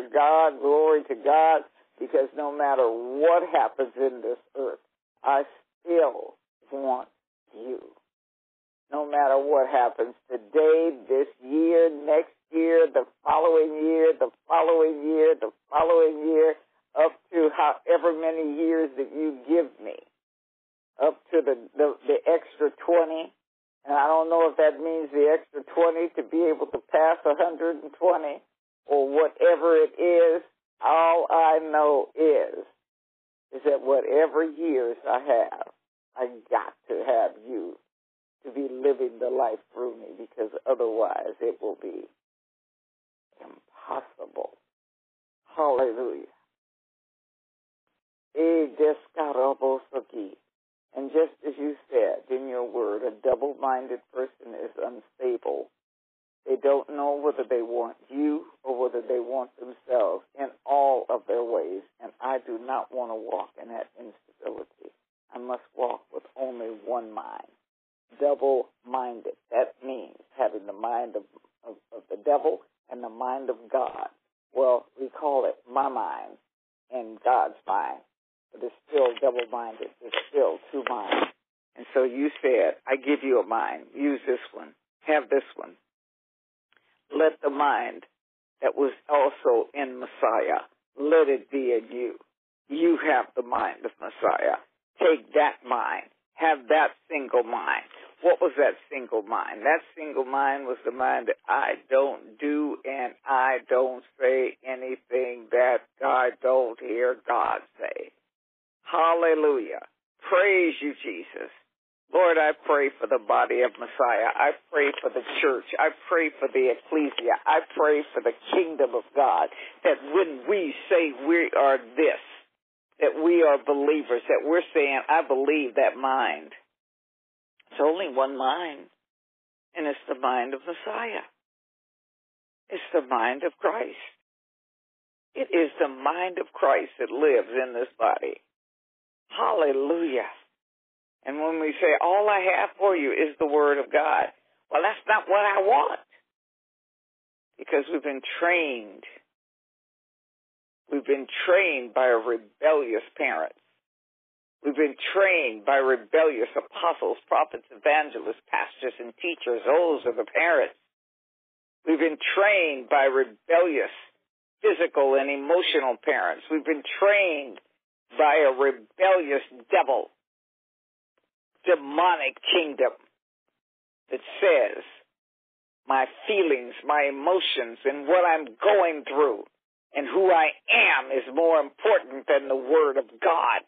to God, glory to God, because no matter what happens in this earth, I still want you. No matter what happens today, this year, next year, the following year, the following year, the following year, up to however many years that you give me, up to the, the, the extra 20. And I don't know if that means the extra 20 to be able to pass 120 or whatever it is. All I know is, is that whatever years I have, I got to have you to be living the life through me because otherwise it will be impossible. Hallelujah. Eh, oh, and just as you said in your word, a double minded person is unstable. They don't know whether they want you or whether they want themselves in all of their ways. And I do not want to walk in that instability. I must walk with only one mind. Double minded. That means having the mind of, of, of the devil and the mind of God. Well, we call it my mind and God's mind but it's still double minded. It's still two minds. And so you said, I give you a mind. Use this one. Have this one. Let the mind that was also in Messiah, let it be in you. You have the mind of Messiah. Take that mind. Have that single mind. What was that single mind? That single mind was the mind that I don't do and I don't say anything that I don't hear God say. Hallelujah. Praise you, Jesus. Lord, I pray for the body of Messiah. I pray for the church. I pray for the ecclesia. I pray for the kingdom of God that when we say we are this, that we are believers, that we're saying, I believe that mind. It's only one mind, and it's the mind of Messiah. It's the mind of Christ. It is the mind of Christ that lives in this body. Hallelujah. And when we say, all I have for you is the word of God, well, that's not what I want. Because we've been trained. We've been trained by rebellious parents. We've been trained by rebellious apostles, prophets, evangelists, pastors, and teachers. Those are the parents. We've been trained by rebellious physical and emotional parents. We've been trained by a rebellious devil, demonic kingdom that says my feelings, my emotions, and what I'm going through and who I am is more important than the Word of God.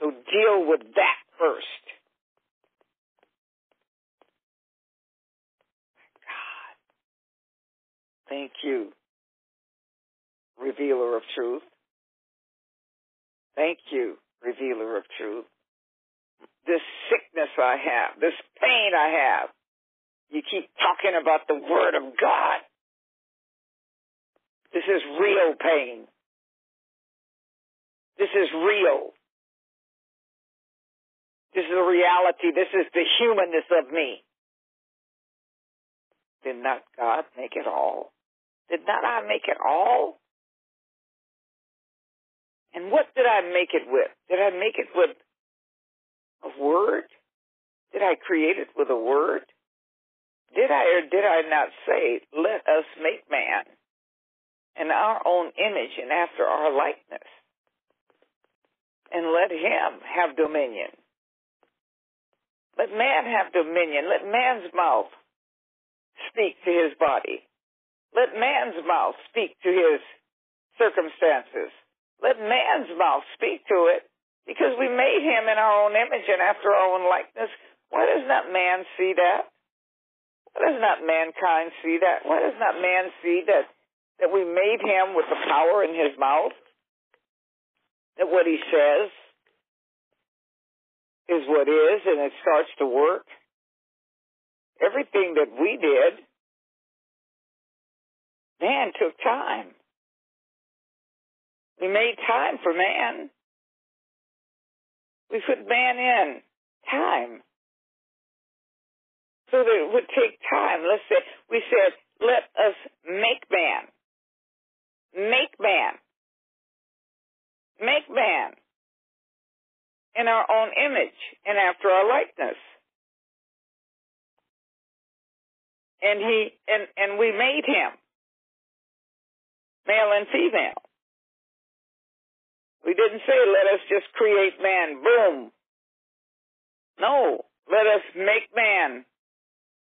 So deal with that first. God. Thank you, revealer of truth. Thank you, revealer of truth. This sickness I have, this pain I have, you keep talking about the Word of God. This is real pain. This is real. This is a reality. This is the humanness of me. Did not God make it all? Did not I make it all? And what did I make it with? Did I make it with a word? Did I create it with a word? Did I or did I not say, let us make man in our own image and after our likeness and let him have dominion? Let man have dominion. Let man's mouth speak to his body. Let man's mouth speak to his circumstances. Let man's mouth speak to it because we made him in our own image and after our own likeness. Why does not man see that? Why does not mankind see that? Why does not man see that, that we made him with the power in his mouth? That what he says is what is and it starts to work? Everything that we did, man took time. We made time for man. We put man in time. So that it would take time. Let's say, we said, let us make man. Make man. Make man in our own image and after our likeness. And he, and, and we made him male and female. We didn't say let us just create man, boom. No, let us make man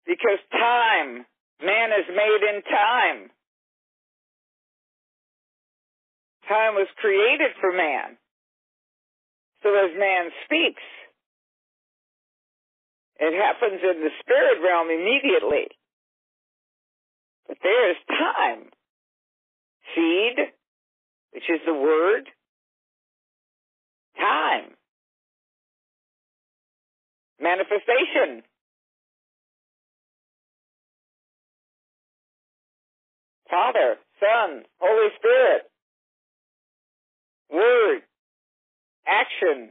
because time, man is made in time. Time was created for man. So as man speaks, it happens in the spirit realm immediately. But there is time. Seed, which is the word, time. Manifestation. Father, Son, Holy Spirit. Word, action,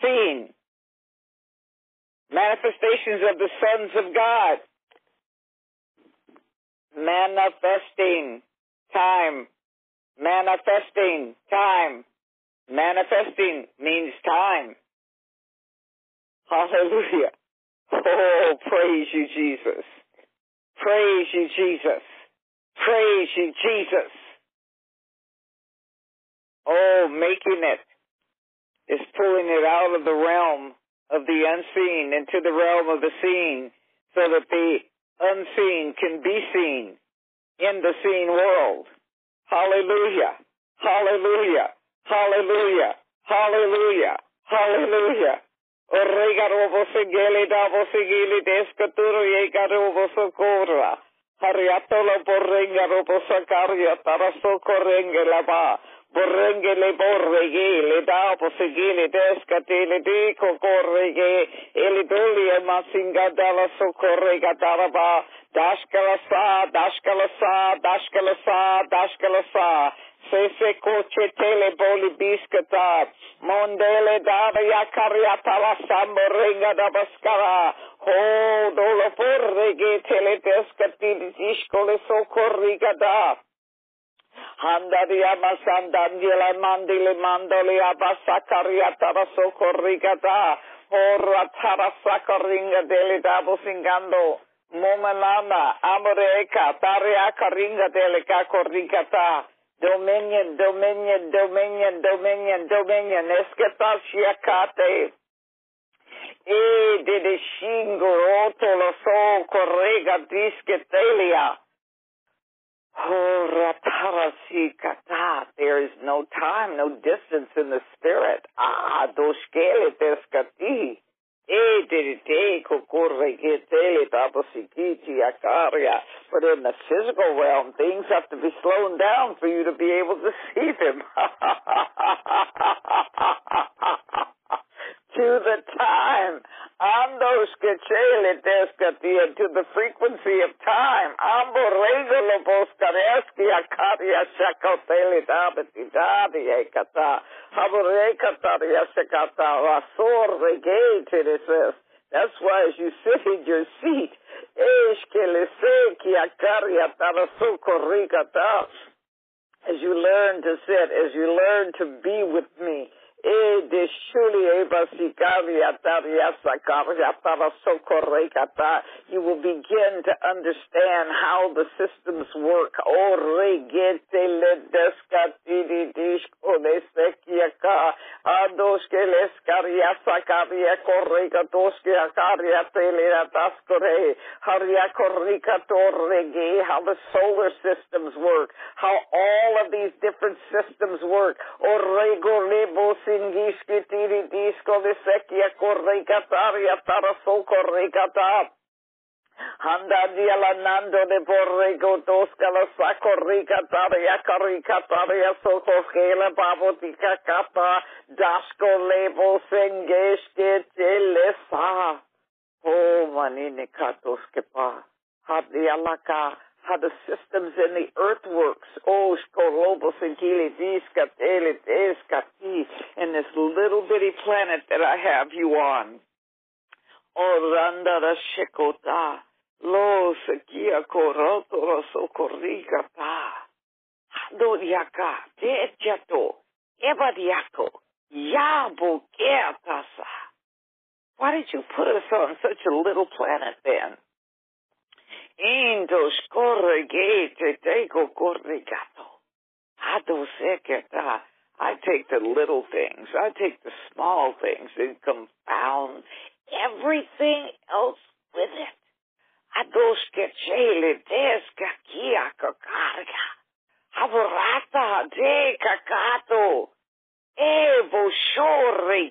seeing, manifestations of the sons of God, manifesting, time, manifesting, time, manifesting means time. Hallelujah. Oh, praise you, Jesus. Praise you, Jesus. Praise you, Jesus. Oh, making it is pulling it out of the realm of the unseen into the realm of the seen so that the unseen can be seen in the seen world. Hallelujah. Hallelujah. Hallelujah. Hallelujah. Hallelujah. Oregarobo segele dabo segele deskaturo yegarobo sokora. Hariatola borrengarobo sakaria taraso korengela ba. Borrengele borrege le dabo segele deskatele de kokorege. Ele doli masinga dala sokorega daraba. Dashkala sa, dashkala sa, Sese koche tele boli biskata. Mondele dada yakaria tala sambo ringa da baskara. Ho dolo porre ge tele deskati dizishkole soko riga da. Handa di mandile mandoli abasakaria tala soko riga da. Horra tala sako ringa deli singando. Mumanana, amore eka, tare aka ringa deli kako da. Dominion, dominion, dominion, dominion, dominion. Escapasciacate. E de de shingo lo so correga disketelia. Oh, ratarasi There is no time, no distance in the spirit. Ah, doskele teskati. E de kokorre getele tabosikiti akaria. But in the physical realm, things have to be slowed down for you to be able to see them. to the time. Ando skechele deskatia to the frequency of time. Ambo regolo boskareski akaria shakotele dabeti dabi ekata. Habo rekataria shakata rasor regate it says. That's why as you sit in your seat, as you learn to sit, as you learn to be with me, you will begin to understand how the systems work. How the solar systems work, how all of these different systems work Singiski tiri disko de sekia corricatar taraso corricata. Handa dia nando de borrego tosca la sa corricataria caricataria socosgela babotica capa dasco levo sengeske tele sa. Oh manine katoske pa. Hadi alaka. How the systems in the earth works. Oh, skolobos and this little bitty planet that I have you on. Randa da shekota. Lo sekia koroto socorrigata. Hado diaka. Techato. Eba diako. Yabukeatasa. Why did you put us on such a little planet then? Indos corrigate tego corrigato. Adoseketa. I take the little things, I take the small things and confound everything else with it. Adoskechele deska kia kakarga. Avorata de kakato. Evo shore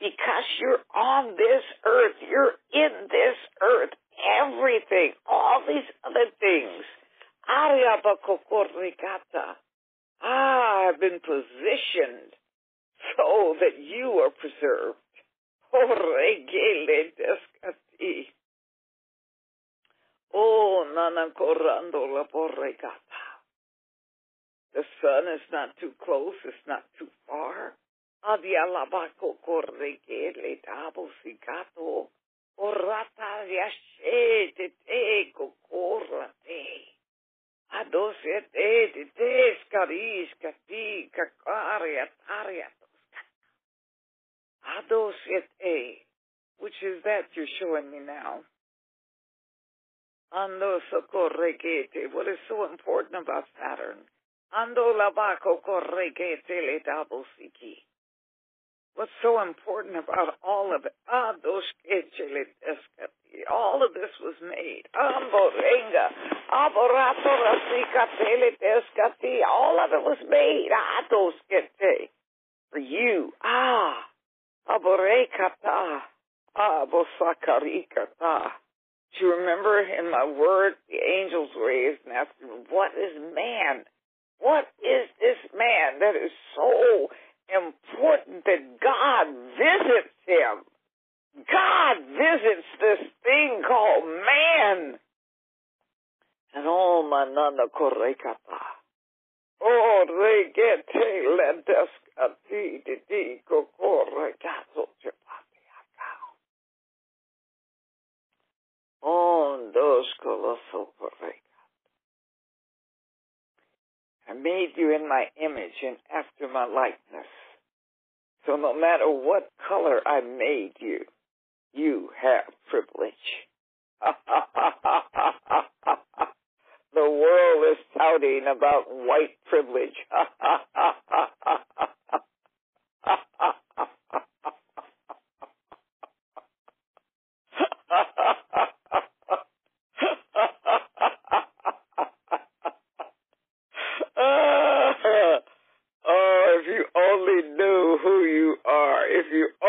because you're on this earth, you're in this earth, everything, all these other things. Ah, I've been positioned so that you are preserved. Oh, nana corrando la porregata. The sun is not too close, it's not too far. Adialabaco corregele dabo sigato. Orata yashe te te cocorate. Adosia te te te scaris cati cacaria taria Adosia te. Which is that you're showing me now? Ando socorregete. What is so important about Saturn? Ando labaco corregete le dabo siki. What's so important about all of it? Ah, dos All of this was made. Amborenga. Aborato rasicatele descati. All of it was made. Ah, dos For you. Ah. Aborekata. Ah, bosakarikata. Do you remember in my word, the angels raised and asked what is man? What is this man that is so important that God visits him. God visits this thing called man. And oh, manana korekata. Oh, regete lentescati di di kokoregato chepatiaka. Oh, dos colosso korekata. I made you in my image and after my likeness. No matter what color I made you, you have privilege. the world is touting about white privilege.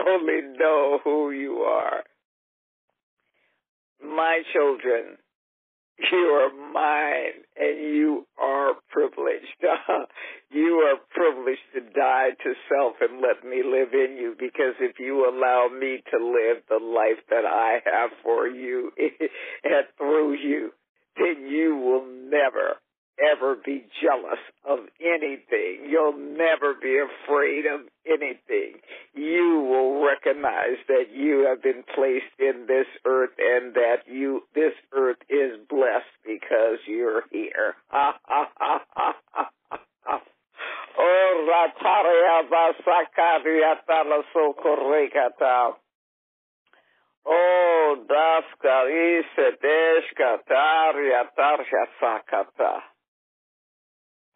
only know who you are. My children, you are mine and you are privileged. you are privileged to die to self and let me live in you because if you allow me to live the life that I have for you and through you, then you will never, ever be jealous of anything. You'll never be afraid of anything. You will recognize that you have been placed in this earth and that you, this earth is blessed because you're here. Oh. Oh.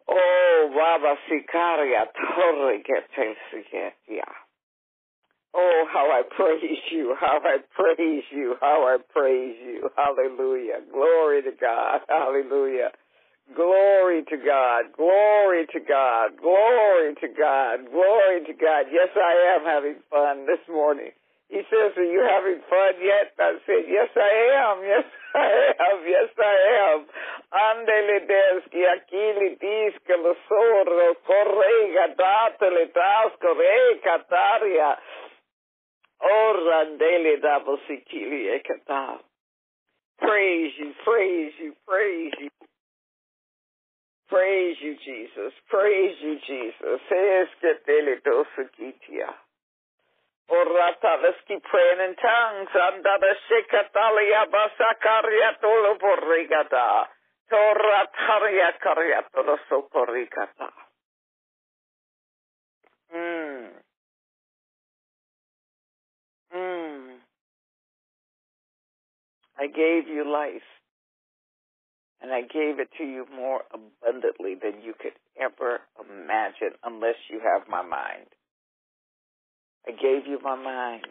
Oh, Baba Sikaria Torregetesia. Oh, how I praise you, how I praise you, how I praise you. Hallelujah. Glory to God. Hallelujah. Glory to God. Glory to God. Glory to God. Glory to God. Yes, I am having fun this morning. He says, Are you having fun yet? I said, Yes, I am. Yes, I am. Yes, I am. Andele deski akili diska lo sorro correga datele tasco re cataria. Orandele dabo sikili e kata. Praise you, praise you, praise you. Praise you, Jesus. Praise you, Jesus. Es que tele dosukitia. Orata, let's keep praying in tongues. Porrigata. Torataria. Mmm. Mmm. I gave you life. And I gave it to you more abundantly than you could ever imagine unless you have my mind. I gave you my mind.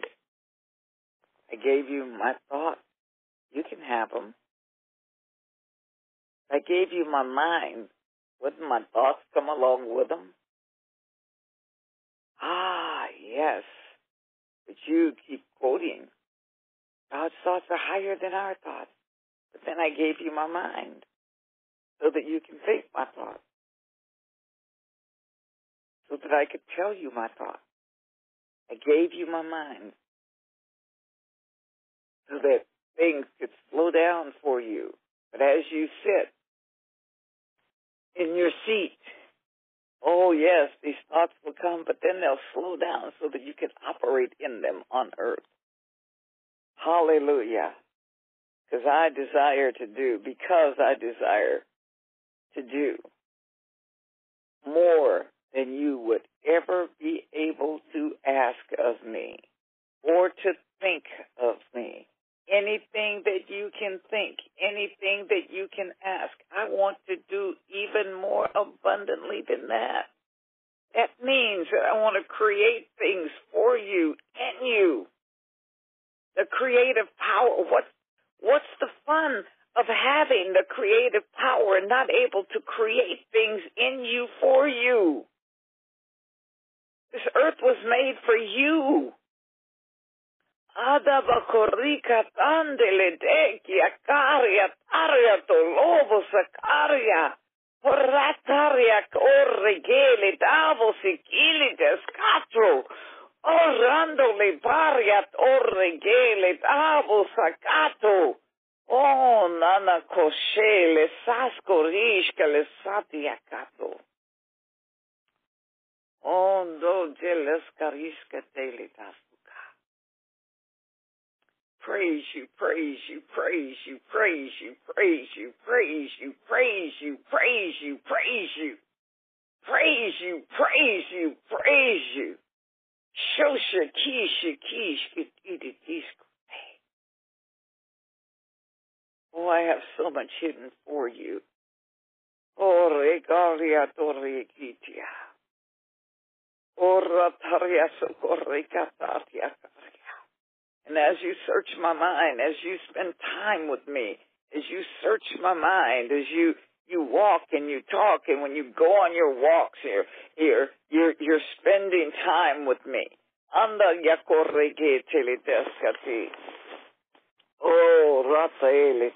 I gave you my thoughts. You can have them. I gave you my mind. Wouldn't my thoughts come along with them? Ah, yes. But you keep quoting. God's thoughts are higher than our thoughts. But then I gave you my mind so that you can think my thoughts. So that I could tell you my thoughts. I gave you my mind so that things could slow down for you. But as you sit in your seat, oh yes, these thoughts will come, but then they'll slow down so that you can operate in them on earth. Hallelujah. Because I desire to do, because I desire to do more than you would ever be able to ask of me or to think of me. Anything that you can think, anything that you can ask, I want to do even more abundantly than that. That means that I want to create things for you and you. The creative power. What, what's the fun of having the creative power and not able to create things in you for you? This earth was made for you. Adabakorika tandele deki akaria taria to lobo sakaria. Porataria orregele davo sikili descatro. Orando le pariat orregele davo sacato. Oh, nana koshe le sasko rishka le satiacato. Praise you, praise you, praise you, praise you, praise you, praise you, praise you, praise you, praise you, praise you, praise you, praise you. Shosha kisha kish disco. Oh, I have so much hidden for you. Oh, regalia torriquitia. And as you search my mind, as you spend time with me, as you search my mind, as you you walk and you talk, and when you go on your walks here, here you're you're spending time with me. Anda Oh, Rafael,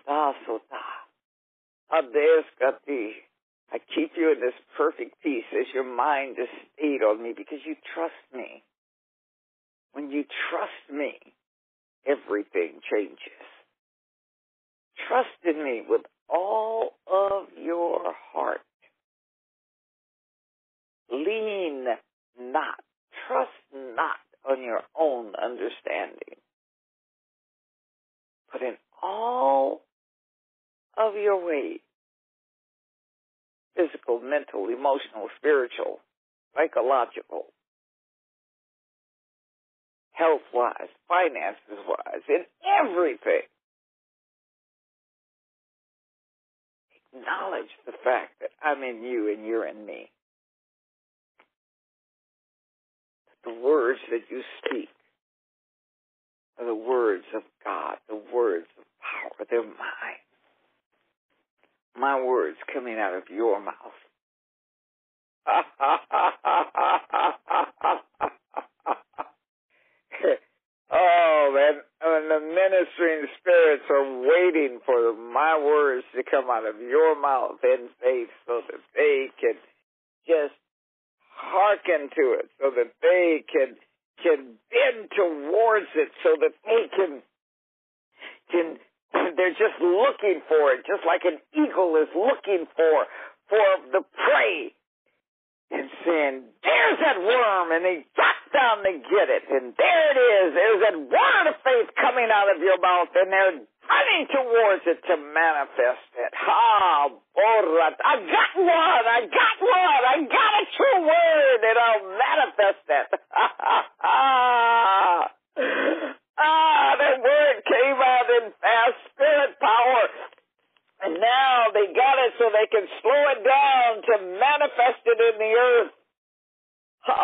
Adeskati. I keep you in this perfect peace as your mind is stayed on me because you trust me. When you trust me, everything changes. Trust in me with all of your heart. Lean not. Trust not on your own understanding. But in all of your ways, physical, mental, emotional, spiritual, psychological, health wise, finances wise, in everything. Acknowledge the fact that I'm in you and you're in me. The words that you speak are the words of God, the words of power. They're mine my words coming out of your mouth. oh man, and the ministering spirits are waiting for my words to come out of your mouth in faith so that they can just hearken to it, so that they can can bend towards it, so that they can can they're just looking for it, just like an eagle is looking for and there it is. There's that word of faith coming out of your mouth, and they're running towards it to manifest it. Ha, borat. I got one. I got one. I got a true word, and I'll manifest it. ah, that word came out in fast spirit power. And now they got it so they can slow it down to manifest it in the earth.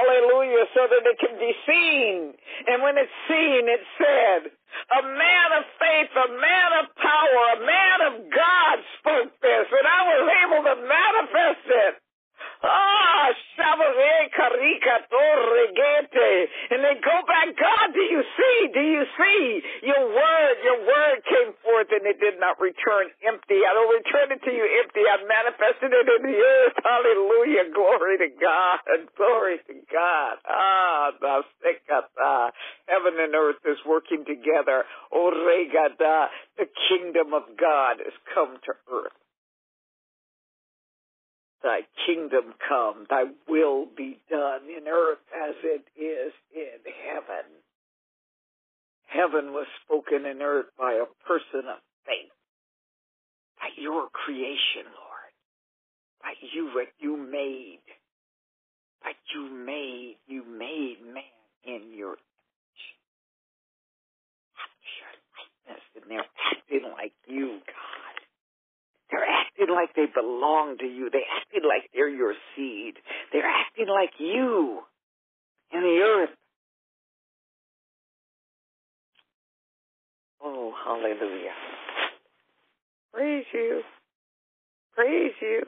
Hallelujah, so that it can be seen. And when it's seen, it said, a man of faith, a man of power, a man of God spoke this, and I was able to manifest it. Ah. And they go back, God, do you see? Do you see? Your word, your word came forth and it did not return empty. I don't return it to you empty. I manifested it in the earth. Hallelujah. Glory to God. Glory to God. Ah, Basekata. Heaven and earth is working together. Oregada. The kingdom of God has come to earth. Thy kingdom come, thy will be done in earth as it is in heaven. Heaven was spoken in earth by a person of faith, by your creation, Lord, by you what you made, by you made, you made man in your image. After your likeness, and they're acting like you, God. Acting like they belong to you. They're acting like they're your seed. They're acting like you in the earth. Oh, hallelujah. Praise you. Praise you.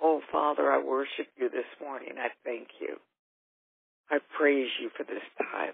Oh, Father, I worship you this morning. I thank you. I praise you for this time.